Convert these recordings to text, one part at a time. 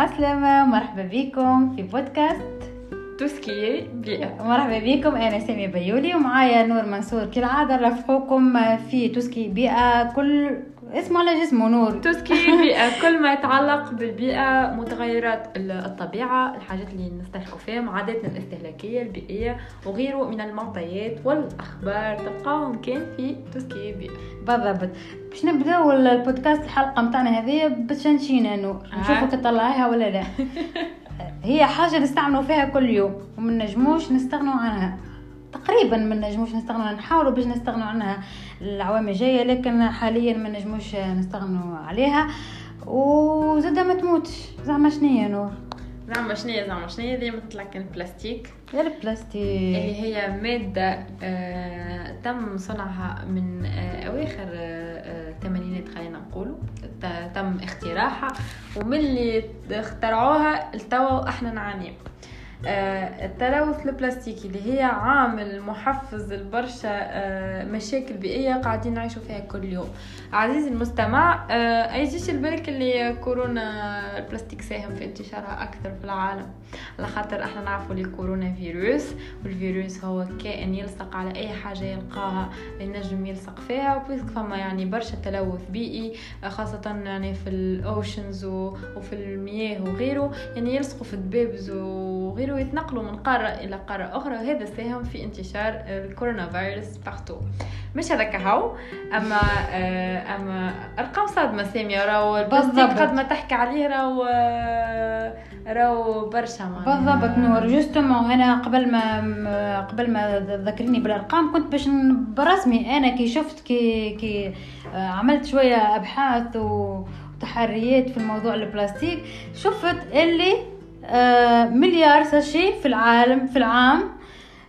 عسلامة مرحبا بكم في بودكاست توسكي بيئة. مرحبا بكم أنا سامية بيولي ومعايا نور منصور. كالعادة رافقوكم في توسكي بيئة كل اسمه على جسمه نور توسكي بيئة كل ما يتعلق بالبيئة متغيرات الطبيعة الحاجات اللي نستهلكوا فيها عاداتنا الاستهلاكية البيئية وغيره من المعطيات والأخبار. تلقاهم كان في توسكي بيئة بالضبط. باش نبداو البودكاست الحلقة متاعنا هذه بتشنشينا نور آه. نشوفوا كطلعيها ولا لا. هي حاجة نستعملوا فيها كل يوم ومن نجموش نستغنوا عنها. تقريبا ما نجموش نستغنوا عنها. نحاولوا باش نستغنوا عنها. العوام الجاية لكن حاليا ما نجموش نستغنوا عليها. وزاد ما تموتش. زعما شنيا نور؟ زعما شنيا زعما شنيا ديما تطلع كان بلاستيك. يا البلاستيك اللي هي مادة آه تم صنعها من آه أواخر آه الثمانينات خلينا نقولوا. تم اختراعها. ومن اللي اخترعوها التوا إحنا نعاني. آه، التلوث البلاستيكي اللي هي عامل محفز لبرشا آه، مشاكل بيئية قاعدين نعيشوا فيها كل يوم. عزيزي المستمع آه، أيجيش البالك اللي كورونا البلاستيك ساهم في انتشارها أكثر في العالم؟ على خاطر إحنا نعرفوا اللي كورونا فيروس والفيروس هو كائن يلصق على أي حاجة يلقاها ينجم يلصق فيها وبيسك فما يعني برشا تلوث بيئي آه، خاصة يعني في ال oceans وفي المياه وغيره. يعني يلصقوا في الدبابز وغيره. يتنقلوا من قارة إلى قارة أخرى وهذا ساهم في انتشار الكورونا فيروس partout مش هذاك هاو أما آه، أما أرقام صادمة سامية راهو البلاستيك بالضبط. قد ما تحكي عليه راهو آه، راهو برشا معناها. بالضبط نور justement أنا قبل ما قبل ما ذكرني بالأرقام كنت باش برسمي أنا كي شفت كي كي آه، عملت شوية أبحاث وتحريات في الموضوع البلاستيك شفت اللي مليار sachet في العالم في العام.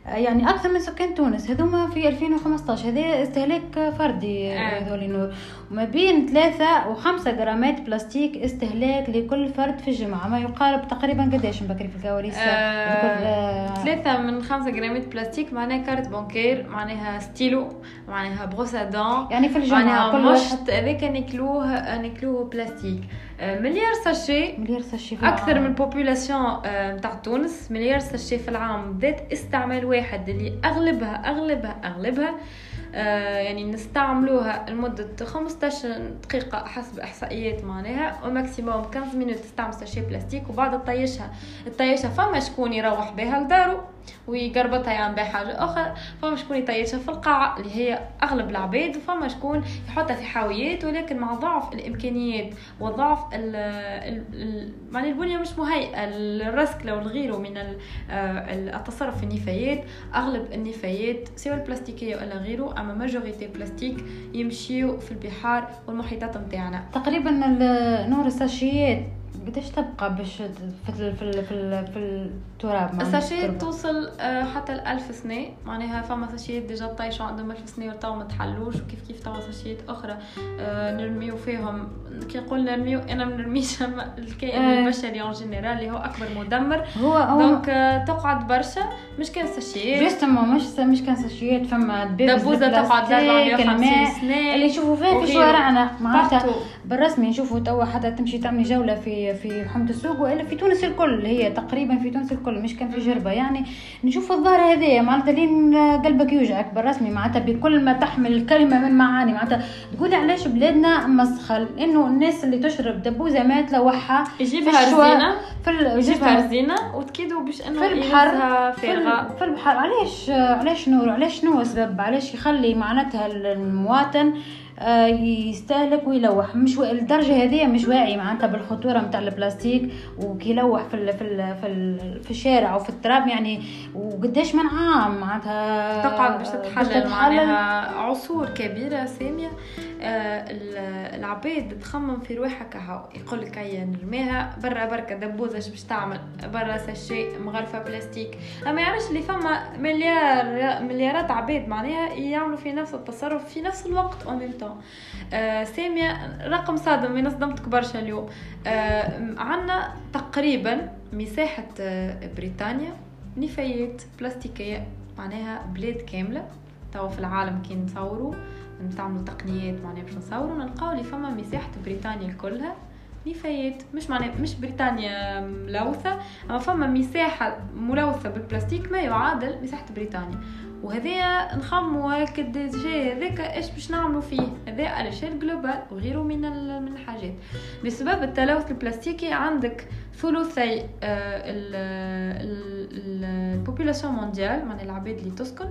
آه، يعني أكثر من سكان تونس. هذوما في 2015 هذا استهلاك فردي آه. هذول نور وما بين ثلاثة وخمسة جرامات بلاستيك استهلاك لكل فرد في الجمعة ما يقارب تقريبا قداش مبكري في الكواليس آه، آه، ثلاثة من خمسة جرامات بلاستيك معناها carte bancaire معناها ستيلو معناها brosse à dents يعني في الجمعة معناها كل مشط هذاك ناكلوه ناكلوه بلاستيك. آه، مليار ساشي مليار ساشي في أكثر العام. من ال population نتاع تونس. مليار sachet في العام. ذات استعمال واحد اللي أغلبها أغلبها أغلبها آه، يعني نستعملوها لمدة 15 دقيقة حسب إحصائيات معناها و maximum 15 minutes تستعمل sachet بلاستيك وبعد تطيشها تطيشها فما شكون يروح بها لدارو. ويقربطها يعمل بها حاجة أخرى. فما شكون يطيشها في القاعة اللي هي أغلب العباد وفما شكون يحطها في حاويات ولكن مع ضعف الإمكانيات وضعف ال ال يعني البنية مش مهيئة. للرسك لو الغيره من آه، التصرف في النفايات أغلب النفايات سواء البلاستيكية ولا غيره أما ماجوريتي بلاستيك يمشيو في البحار والمحيطات متاعنا. تقريبا نور الساشيات قداش تبقى باش في ال- في ال- في, ال- في التراب التربة؟ توصل آه، حتى الألف سنة معناها فما ساشيات déjà طايشوا عندهم ألف سنة وتوا ما تحلوش وكيف كيف توا ساشيات أخرى آه، نرميو فيهم كي نقول نرميو أنا ما نرميش الكائن آه. البشري en général اللي هو أكبر مدمر هو هو donc تقعد برشا مش كان ساشيات justement مش مش كان ساشيات فما دبوزة تقعد 450 الماء، سنة اللي نشوفوا فيها في. شوارعنا معناتها. بالرسمي نشوفوا توا حتى تمشي تعملي جولة في في حمد السوق وإلا في تونس الكل هي تقريبا في تونس الكل مش كان في جربة. يعني نشوف الظاهرة هذيا معناتها لين قلبك يوجعك بالرسمي معناتها بكل ما تحمل الكلمة من معاني. معناتها تقولي علاش بلادنا مسخل؟ إنه الناس اللي تشرب دبوزه ما تلوحها يجيبها رزينة في رزينة وتكيدوا باش إنه في البحر في, البحر. علاش علاش نور علاش شنو السبب؟ علاش يخلي معناتها المواطن يستهلك ويلوح مش الدرجة هذه مش واعي معناتها بالخطورة نتاع البلاستيك وكيلوح في ال في ال في, ال في الشارع وفي التراب يعني وقداش من عام معناتها تقعد باش تتحلل معناها عصور كبيرة سامية. آه، ال- العباد تخمم في روحها كهو يقول لك هيا نرميها برا بركة دبوزة اش باش تعمل برا ساشي مغرفة بلاستيك. أما يعرفش اللي فما مليار مليارات عباد معناها يعملوا في نفس التصرف في نفس الوقت أو ميم تون آه، سامية رقم صادم من صدمتك برشا اليوم. آه، عنا تقريبا مساحة آه، بريطانيا نفايات بلاستيكية معناها بلاد كاملة. توا في العالم كي نصوروا نتعملوا تقنيات معناها باش نصوروا نلقاو اللي فما مساحة بريطانيا كلها نفايات مش معناها مش بريطانيا ملوثة أما فما مساحة ملوثة بالبلاستيك ما يعادل مساحة بريطانيا. وهذايا نخمو هكا جاي هذاك إيش باش نعملو فيه؟ هذا على échelle globale وغيره من من الحاجات. بسبب التلوث البلاستيكي عندك ثلثي ال population mondiale معناها العباد اللي تسكن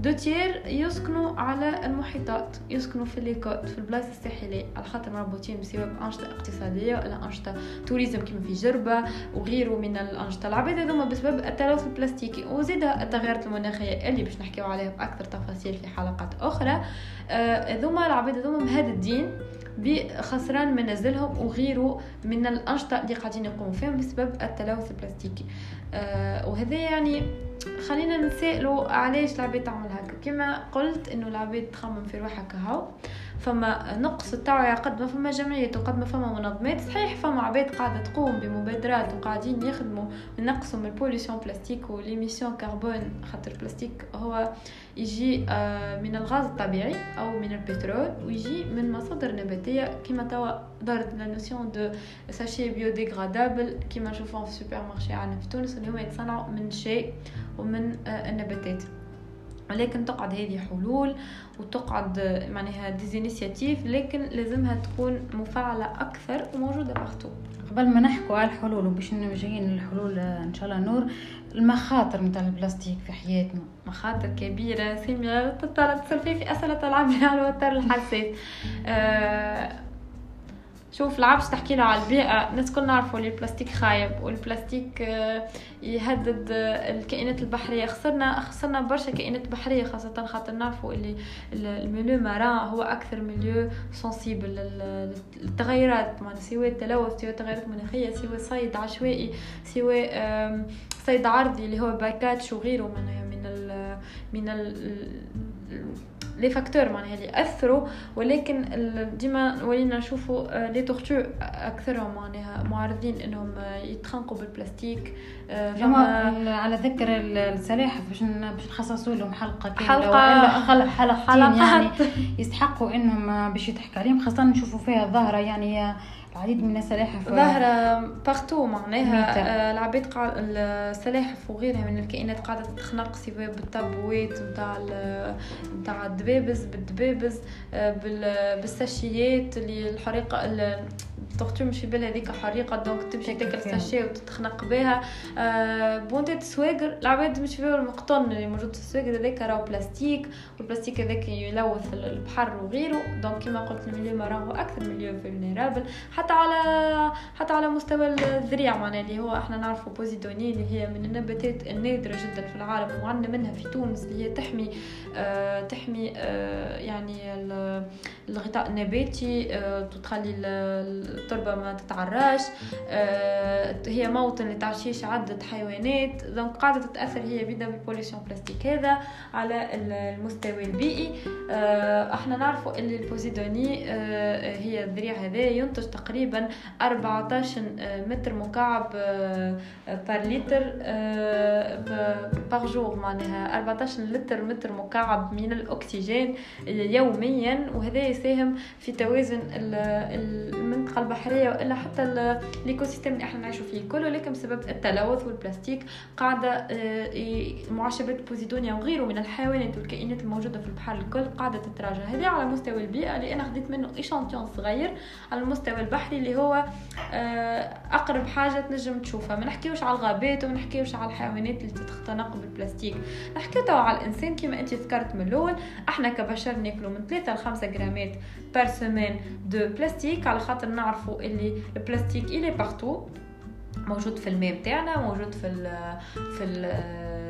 deux tiers يسكنوا على المحيطات يسكنوا في les côtes في البلايص الساحلية على خاطر مربوطين بسبب انشطه اقتصادية ولا أنشطة توريزم كيما في جربة وغيره من الأنشطة. العباد هذوما بسبب التلوث البلاستيكي وزيد التغيرات المناخية اللي باش نحكيو عليها بأكثر تفاصيل في حلقات أخرى. آه، هذوما العباد هذوما مهددين بخسران منازلهم وغيره من الأنشطة اللي قاعدين يقوموا فيهم بسبب التلوث البلاستيكي. آه وهذا يعني خلينا نسألوا علاش العباد تعمل هكا كما قلت إنه العباد تخمم في روحها كهو فما نقص التوعية قد ما فما جمعيات وقد ما فما منظمات. صحيح فما عباد قاعدة تقوم بمبادرات وقاعدين يخدموا ينقصوا من ال pollution plastique و l'émission carbone خاطر البلاستيك هو يجي آه، من الغاز الطبيعي أو من البترول ويجي من مصادر نباتية. كما توا دارت la notion de sachet biodégradable كما نشوفوهم في ال supermarché عندنا في تونس اللي هما يتصنعوا من شيء ومن آه، النباتات. ولكن تقعد هذه حلول وتقعد معناها des initiatives لكن لازمها تكون مفعلة أكثر وموجودة partout قبل ما نحكوا على الحلول وباش جايين الحلول إن شاء الله نور المخاطر نتاع البلاستيك في حياتنا. مخاطر كبيرة سامية تتصل في أسئلة تلعب على الوتر الحساس. أه شوف العبش تحكي له على البيئة؟ الناس كل نعرفوا البلاستيك خايب والبلاستيك آه، يهدد آه، الكائنات البحرية. خسرنا خسرنا برشا كائنات بحرية خاصة خاطر نعرفوا اللي ال milieu marin هو أكثر milieu sensible للتغيرات. سواء التلوث سواء التغيرات المناخية سواء صيد عشوائي سواء صيد عرضي اللي هو bycatch وغيره معناها من ال من ال les facteurs معناها اللي اثروا ولكن ديما ولينا نشوفوا les tortues أكثرهم معناها معرضين إنهم يتخنقوا بالبلاستيك فما على ذكر السلاحف باش باش نخصصوا لهم حلقة حلقة حلقه حلقتين يعني يستحقوا إنهم باش يضحك عليهم خاصة نشوفوا فيها ظاهرة يعني العديد من السلاحف ظاهرة باغتو معناها آه، العباد قاعد السلاحف وغيرها من الكائنات قاعدة تتخنق سواء بالطابوات نتاع نتاع الدبابز بالدبابز آه، بالساشيات اللي الحريقة تختم في بالها هذيك حريقة donc تمشي تاكل sachet وتتخنق بها. آه بونتات السواقر العباد مش فيه المقطن اللي موجود في السواقر هذاك راهو بلاستيك والبلاستيك هذاك يلوث البحر وغيره. donc كما قلت ال milieu راهو أكثر milieu vulnérable حتى على حتى على مستوى الذريع معناها اللي هو إحنا نعرفوا posidonie اللي هي من النباتات النادرة جدا في العالم وعندنا منها في تونس اللي هي تحمي آه تحمي آه يعني الغطاء النباتي آه تخلي التربة ما تتعراش آه، هي موطن لتعشيش عدة حيوانات donc قاعدة تتأثر هي بدا بال pollution plastique هذا على المستوى البيئي. آه، إحنا نعرفوا إن ال posidonie آه، هي الذريع هذا ينتج تقريبا 14 متر مكعب par litre par jour معناها. 14 لتر متر مكعب من الأكسجين يوميا وهذا يساهم في توازن المنطقة البحرية وإلا حتى ال écosystème اللي إحنا نعيشوا فيه. كله لكن بسبب التلوث والبلاستيك قاعدة آه، معشبات بوزيدونيا وغيره من الحيوانات والكائنات الموجودة في البحر الكل قاعدة تتراجع. هذه على مستوى البيئة اللي أنا خديت منه échantillon صغير على المستوى البحري اللي هو آه، أقرب حاجة تنجم تشوفها. ما نحكيوش على الغابات وما نحكيوش على الحيوانات اللي تختنق بالبلاستيك. نحكي توا على الإنسان كما انت ذكرت من الأول. إحنا كبشر ناكلوا من 3 ل 5 جرامات par semaine de plastique على خاطر نعرفوا اللي البلاستيك il est partout موجود في الماء بتاعنا موجود في ال في ال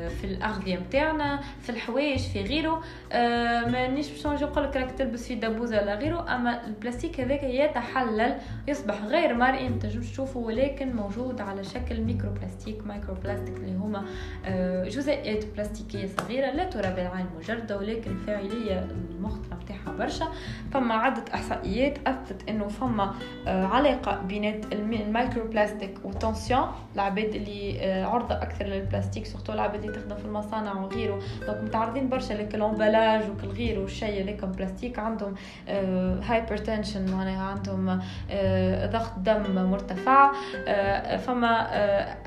في الاغذيه نتاعنا في الحوايج في غيره. آه مانيش باش نجي نقول لك راك تلبس في دبوزه ولا غيره أما البلاستيك هذاك يتحلل يصبح غير مرئي. ما تنجمش تشوفه ولكن موجود على شكل microplastique microplastic اللي هما آه جزيئات بلاستيكية صغيرة لا ترى بالعين مجردة ولكن الفاعليه المختلفه نتاعها برشا. فما عدة إحصائيات أثبتت إنه فما آه، علاقة بين ال microplastic وال tension العباد اللي عرضة أكثر للبلاستيك surtout العباد اللي تخدم في المصانع وغيره. donc متعرضين برشا لك الامبلاج وكل غيره والشيء اللي بلاستيك. عندهم hypertension معناها عندهم ضغط دم مرتفع. فما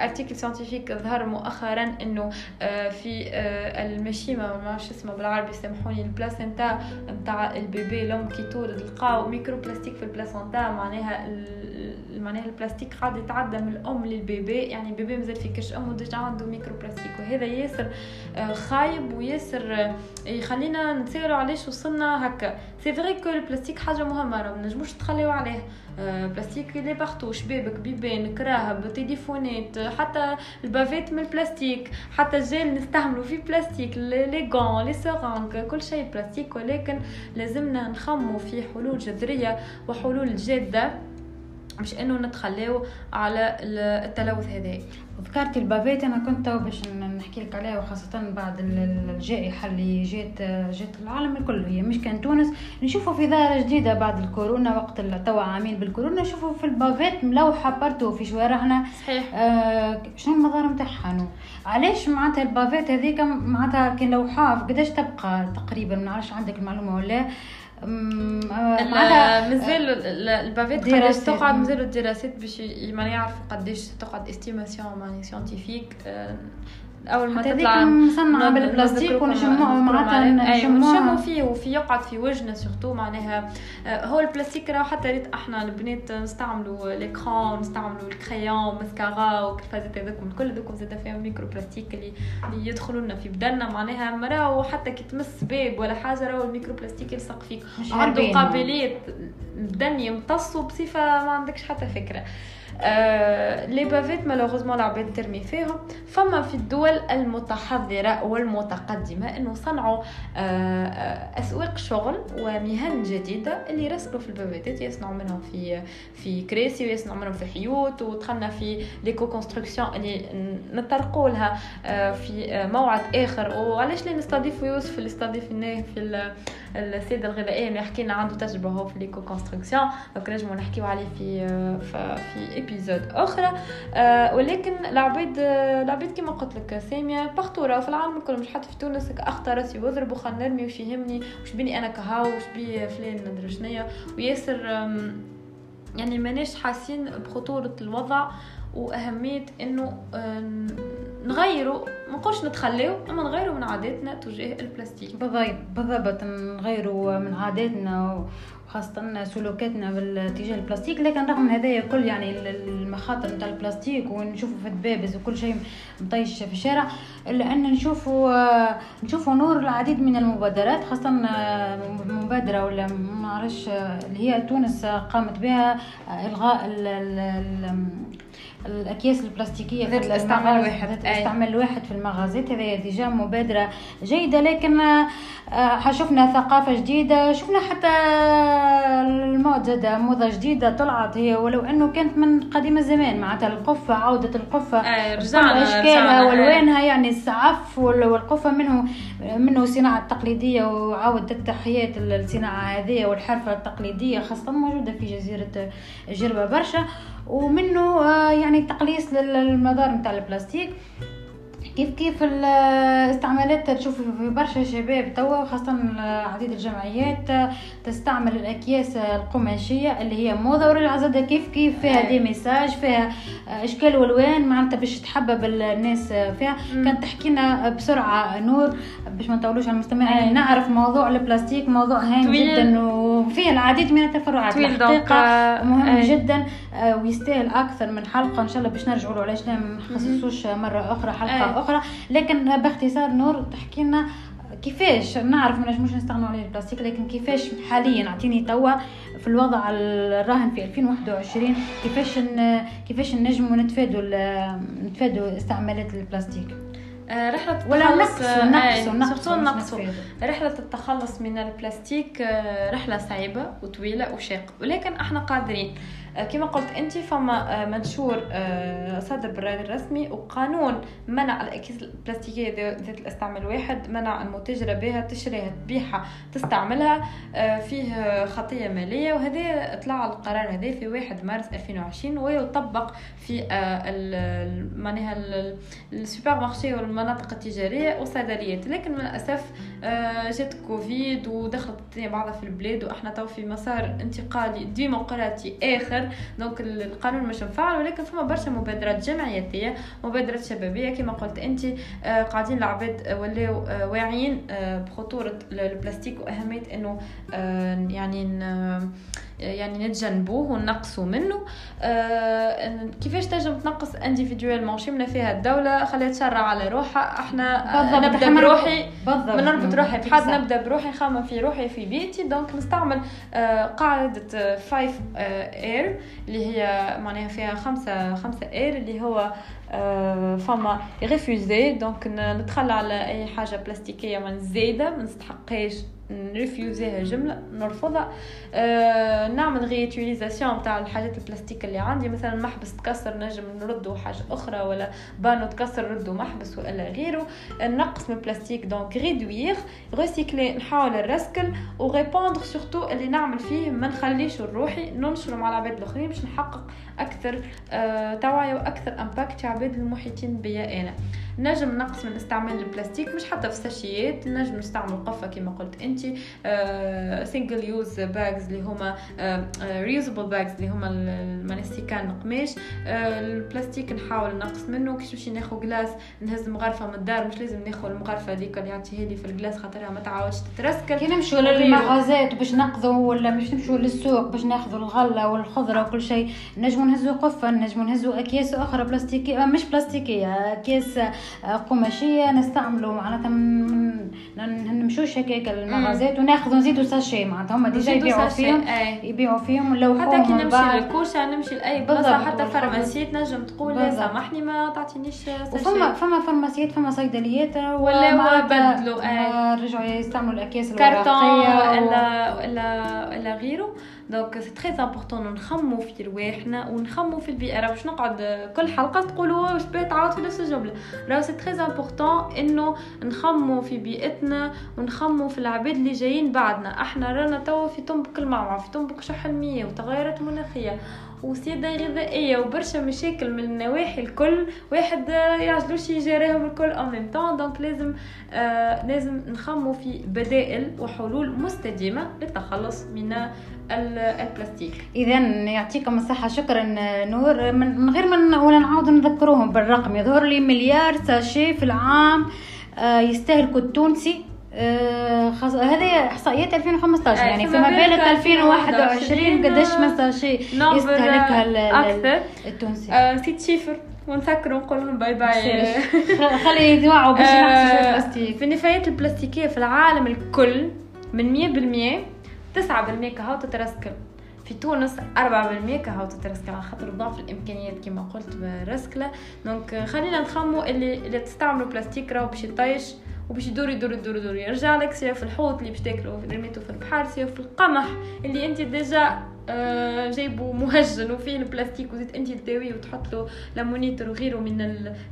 article scientific ظهر مؤخرا إنه في المشيمة ما اسمه بالعربي سامحوني ال placenta نتاع ال bébé الام كي تولد لقاو microplastique في ال placenta معناها معناها البلاستيك قاعد يتعدى من الأم لل bébé يعني ال bébé مازال في كرش امه déjà عنده microplastique وهذا ياسر آه، خايب وياسر آه، يخلينا نتسائلوا علاش وصلنا هكا. c'est vrai que البلاستيك حاجة مهمة ما نجموش نتخليو عليه. plastique il est partout شبابك بيبان كراهب تليفونات حتى ال bavette من البلاستيك حتى الجيل نستعملوا فيه بلاستيك les gants les seringues كل شيء بلاستيك. ولكن لازمنا نخمو في حلول جذرية وحلول جادة. مش إنه نتخلاو على التلوث هذا ذكرت ال bavette أنا كنت باش نحكي لك عليها وخاصة بعد الجائحة اللي جات جات العالم الكل هي مش كان تونس. نشوفوا في ظاهرة جديدة بعد الكورونا وقت توا عامين بالكورونا نشوفوا في ال bavette ملوحة partout في شوارعنا صحيح. آه شنو المظاهر نتاعها علاش معناتها ال bavette هذيك معناتها كي لوحه قداش تبقى تقريبا؟ ما عندك المعلومة ولا معناتها مازال ال bavette قداش تقعد مازالوا الدراسات باش ما يعرفوا قداش تقعد estimation معني scientifique أول ما تطلع مصنعه بالبلاستيك ونشموها معناتها نشموا فيه وفي يقعد في وجهنا surtout معناها آه، هو البلاستيك راه حتى ريت أحنا البنات نستعملوا les crayons نستعملوا ال crayon mascara والكرفازات هذوكم الكل هذوكم زاد فيهم microplastique اللي, اللي يدخلوا لنا في بدننا. معناها راهو حتى كي تمس باب ولا حاجة راهو ال microplastique يلصق فيك. عنده قابلية البدن يمتصوا بصفة ما عندكش حتى فكرة. آه les bavettes malheureusement العباد ترمي فيهم. فما في الدول المتحضرة والمتقدمة إنه صنعوا آه, آه، أسواق شغل ومهن جديدة اللي يرسكلوا في البافيتات يصنعوا منهم في في كراسي ويصنعوا منهم في حيوط ودخلنا في l'éco-construction اللي نطرقوا لها آه في موعد آخر. وعلاش لي نستضيفوا يوسف اللي استضيفناه في السيادة الغذائية اللي حكينا عنده تجربة هو في l'éco-construction donc نجمو نحكيو عليه في في épisode أخرى. آه ولكن العباد العباد كيما قلت لك ساميه partout في العالم الكل مش حتى في تونس اخطى راسي واضرب وخلنا نرمي وش يهمني وش بيني أنا كهاو وش بي فلان ندري شنيا وياسر يعني ماناش حاسين بخطورة الوضع وأهمية إنه نغيروا ما نقولش نتخليو أما نغيروا من عاداتنا تجاه البلاستيك. بالضبط نغيروا من عاداتنا خاصة سلوكاتنا بالاتجاه البلاستيك. لكن رغم هذايا كل يعني المخاطر نتاع البلاستيك ونشوفوا في الدبابز وكل شيء مطيش في الشارع الا ان نشوفوا نشوفوا نور العديد من المبادرات خاصة مبادرة ولا ما عرفش اللي هي تونس قامت بها إلغاء ال ال الأكياس البلاستيكية ذات الاستعمال واحد ذات الاستعمال واحد في المغازات هذه déjà مبادرة جيدة لكن آه، شفنا ثقافة جديدة شفنا حتى la mode زادة موضة جديدة طلعت هي ولو أنه كانت من قديم الزمان معناتها القفة عودة القفة. رجعنا اشكالها والوانها يعني السعف والقفة منه منه صناعة تقليدية وعودة التحيات الصناعه هذه والحرفة التقليدية خاصة موجودة في جزيرة جربة برشا. ومنه آه، يعني تقليص للمضار نتاع البلاستيك. كيف كيف الاستعمالات تشوف في برشا شباب توا خاصة عديد الجمعيات تستعمل الأكياس القماشية اللي هي موضة ورجع زادة كيف كيف فيها دي ميساج فيها أشكال وألوان معناتها باش تحبب الناس فيها. كانت تحكينا بسرعة نور باش ما نطولوش على المستمعين. نعرف موضوع البلاستيك موضوع هام جدا وفيه العديد من التفرعات. الحقيقة مهم جدا آه، ويستاهل أكثر من حلقة. إن شاء الله باش نرجعوا له علاش لا ما نخصصوش مرة أخرى حلقة أخرى أخرى. لكن باختصار نور تحكي لنا كيفاش؟ نعرف ما نجموش نستغنوا على البلاستيك لكن كيفاش حاليا؟ أعطيني توا في الوضع الراهن في 2021 كيفاش كيفاش نجموا نتفادوا نتفادوا استعمالات البلاستيك؟ آه، رحلة ولا نقص نقص نقص نقص رحلة التخلص من البلاستيك آه، رحلة صعيبة وطويلة وشاقة ولكن إحنا قادرين. كما قلت أنت فما منشور صدر بالرائد الرسمي وقانون منع الأكياس البلاستيكية ذات الاستعمال واحد منع المتاجره بها تشريها تبيعها تستعملها فيه خطية مالية. وهذا طلع القرار هذا في 1 مارس 2020 ويطبق في معناها ال supermarché والمناطق التجارية والصيدليات. لكن من الأسف جات كوفيد ودخلت الدنيا بعضها في البلاد وإحنا تو في مسار انتقالي ديمقراطي آخر. donc القانون مش مفعل ولكن فما برشا مبادرات جمعياتيه مبادرات شبابية. كما قلت أنت آه، قاعدين العباد ولاو آه، واعيين آه، بخطورة البلاستيك وأهمية إنه يعني يعني نتجنبوه ونقصوا منه. آه كيفاش تنجم تنقص individuellement شي فيها الدولة خليها تشرع على روحها. إحنا نبدأ بروحي. من نربط روحي بحد نبدأ بروحي نخمم في روحي في بيتي. donc نستعمل آه قاعدة 5 R اللي هي معناها فيها خمسة خمسة R اللي هو آه فما refuser donc نتخلى على أي حاجة بلاستيكية من زايده ما نستحقهاش. نريفيوزيها جملة نرفضها. آه نعمل réutilisation تاع الحاجات البلاستيك اللي عندي. مثلا محبس تكسر نجم نردو حاجة أخرى ولا بانو تكسر ردو محبس ولا غيره. نقص من البلاستيك donc réduire recycler نحاول نرسكل و répandre surtout اللي نعمل فيه ما نخليش روحي ننشر مع العباد الآخرين باش نحقق أكثر آه توعية وأكثر impact العباد المحيطين بيا أنا. نجم نقص من استعمال البلاستيك مش حتى في الساشيات نجم نستعمل قفه كما قلت انت single use bags اللي هما reusable آه، bags اللي هما المانستيكان قماش آه، البلاستيك نحاول نقص منه كيش نمشي ناخذ glace نهز مغرفة من الدار مش لازم ناخذ المغرفة هذيك اللي يعطيها لي في ال glace خاطرها ما تعاودش تترسكل. كي نمشيو للمغازات باش نقضوا ولا باش نمشيو للسوق باش ناخذوا الغلة والخضرة وكل شيء نجمو نهزوا قفة نجمو نهزوا أكياس أخرى بلاستيكية مش بلاستيكية أكياس قماشيه نستعملوا معناتها نمشوش هكاك المغازات وناخذ نزيدوا sachet معناتها هما déjà يبيعوا فيهم يبيعوا فيهم لو حتى كي نمشي للكوشة نمشي لأي بلاصة حتى pharmacie تنجم تقول سامحني ما تعطينيش sachet. وفما فما فارماسيات فما صيدليات ولا بدلوا رجعوا يستعملوا الأكياس الورقية ولا ولا ولا غيره. donc c'est très important نخمو في رواحنا ونخمو في البيئه راه باش نقعد كل حلقه تقولوا واش باه تعاود في نفس الجمله راه c'est très important انه نخمو في بيئتنا ونخمو في العباد اللي جايين بعدنا إحنا رانا توا في طنبك المعمعة في طنبك شح المياه وتغيرات مناخيه وسيادة غذائية وبرشا مشاكل من النواحي الكل واحد يعجلوش يجاريهم الكل en même temps donc لازم آه لازم نخمو في بدائل وحلول مستدامة للتخلص من البلاستيك. اذا يعطيكم الصحة شكرا نور. من غير ما ولا نعاود نذكروهم بالرقم يظهر لي مليار sachet في العام آه يستهلكوا التونسي. خص... هذه احصائيات 2015 يعني فما بالك 2021 قداش من sachet يستهلكها أكثر. التونسي. آه cette chiffre ونسكر ونقول لهم bye bye خلي يدوعوا باش ينحسوا البلاستيك. في النفايات البلاستيكية في العالم الكل من 100% 9% كهو تترسكل في تونس 4% كهو تترسكل على خاطر ضعف الإمكانيات كما قلت بالرسكله donc خلينا نخمو اللي اللي تستعملوا بلاستيك راهو باش يطيش. وباش يدور يدور يدور يدور يرجع لك سواء في الحوت اللي باش تاكلو رميتو في البحر سواء في القمح اللي انت déjà آه، جايبو مهجن وفيه البلاستيك وزيت انت تداويه وتحط له l'ammonitre وغيره من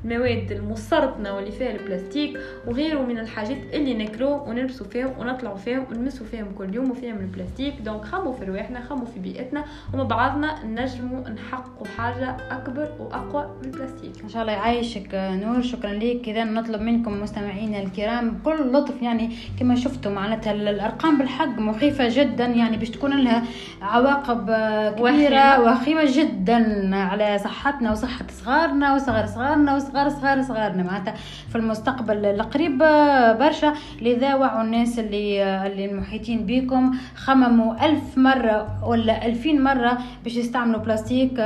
المواد المسرطنة واللي فيها البلاستيك وغيره من الحاجات اللي ناكلوه ونلبسوا فيهم ونطلعوا فيهم ونمسوا فيهم كل يوم وفيهم البلاستيك. دونك خموا في رواحنا خموا في بيئتنا ومع بعضنا نجموا نحققوا حاجة أكبر وأقوى من البلاستيك. إن شاء الله يعيشك نور. شكرا لك اذا نطلب منكم مستمعينا الكرام بكل لطف يعني كما شفتوا معناتها الأرقام بالحق مخيفة جدا يعني باش تكون لها عواقب عواقب كبيرة وخيمة. جدا على صحتنا وصحة صغارنا وصغار صغارنا وصغار صغار صغارنا. معناتها في المستقبل القريب برشا. لذا وعوا الناس اللي اللي المحيطين بكم. خمموا ألف مرة ولا ألفين مرة باش يستعملوا بلاستيك.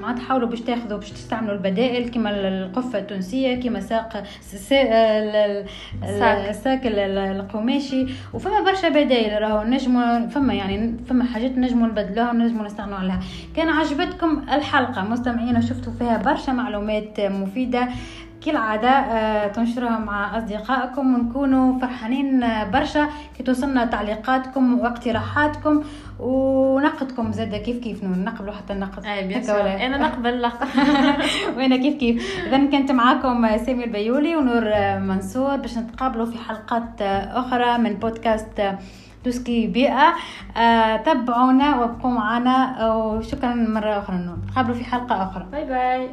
معناتها حاولوا باش تاخذوا باش تستعملوا البدائل كما القفة التونسية كما ساق الساك القماشي. وفما برشا بدائل راهو نجموا فما يعني فما حاجات نجموا نجموا نبدلوها ونجموا نستغنوا عليها. كان عجبتكم الحلقة. مستمعين وشفتوا فيها برشا معلومات مفيدة. كالعادة آه، تنشروها مع أصدقائكم ونكونوا فرحانين آه، برشا كي توصلنا تعليقاتكم واقتراحاتكم. ونقدكم زاد كيف كيف نقبلوا حتى النقد. ولا؟ أنا نقبل لا. وأنا كيف كيف؟ اذا كنت معاكم سامي البيولي ونور منصور باش نتقابلوا في حلقات أخرى من بودكاست دوسكي بيئة آه، تبعونا وابقوا معنا وشكرا مرة أخرى نتقابلوا في حلقة أخرى. bye bye.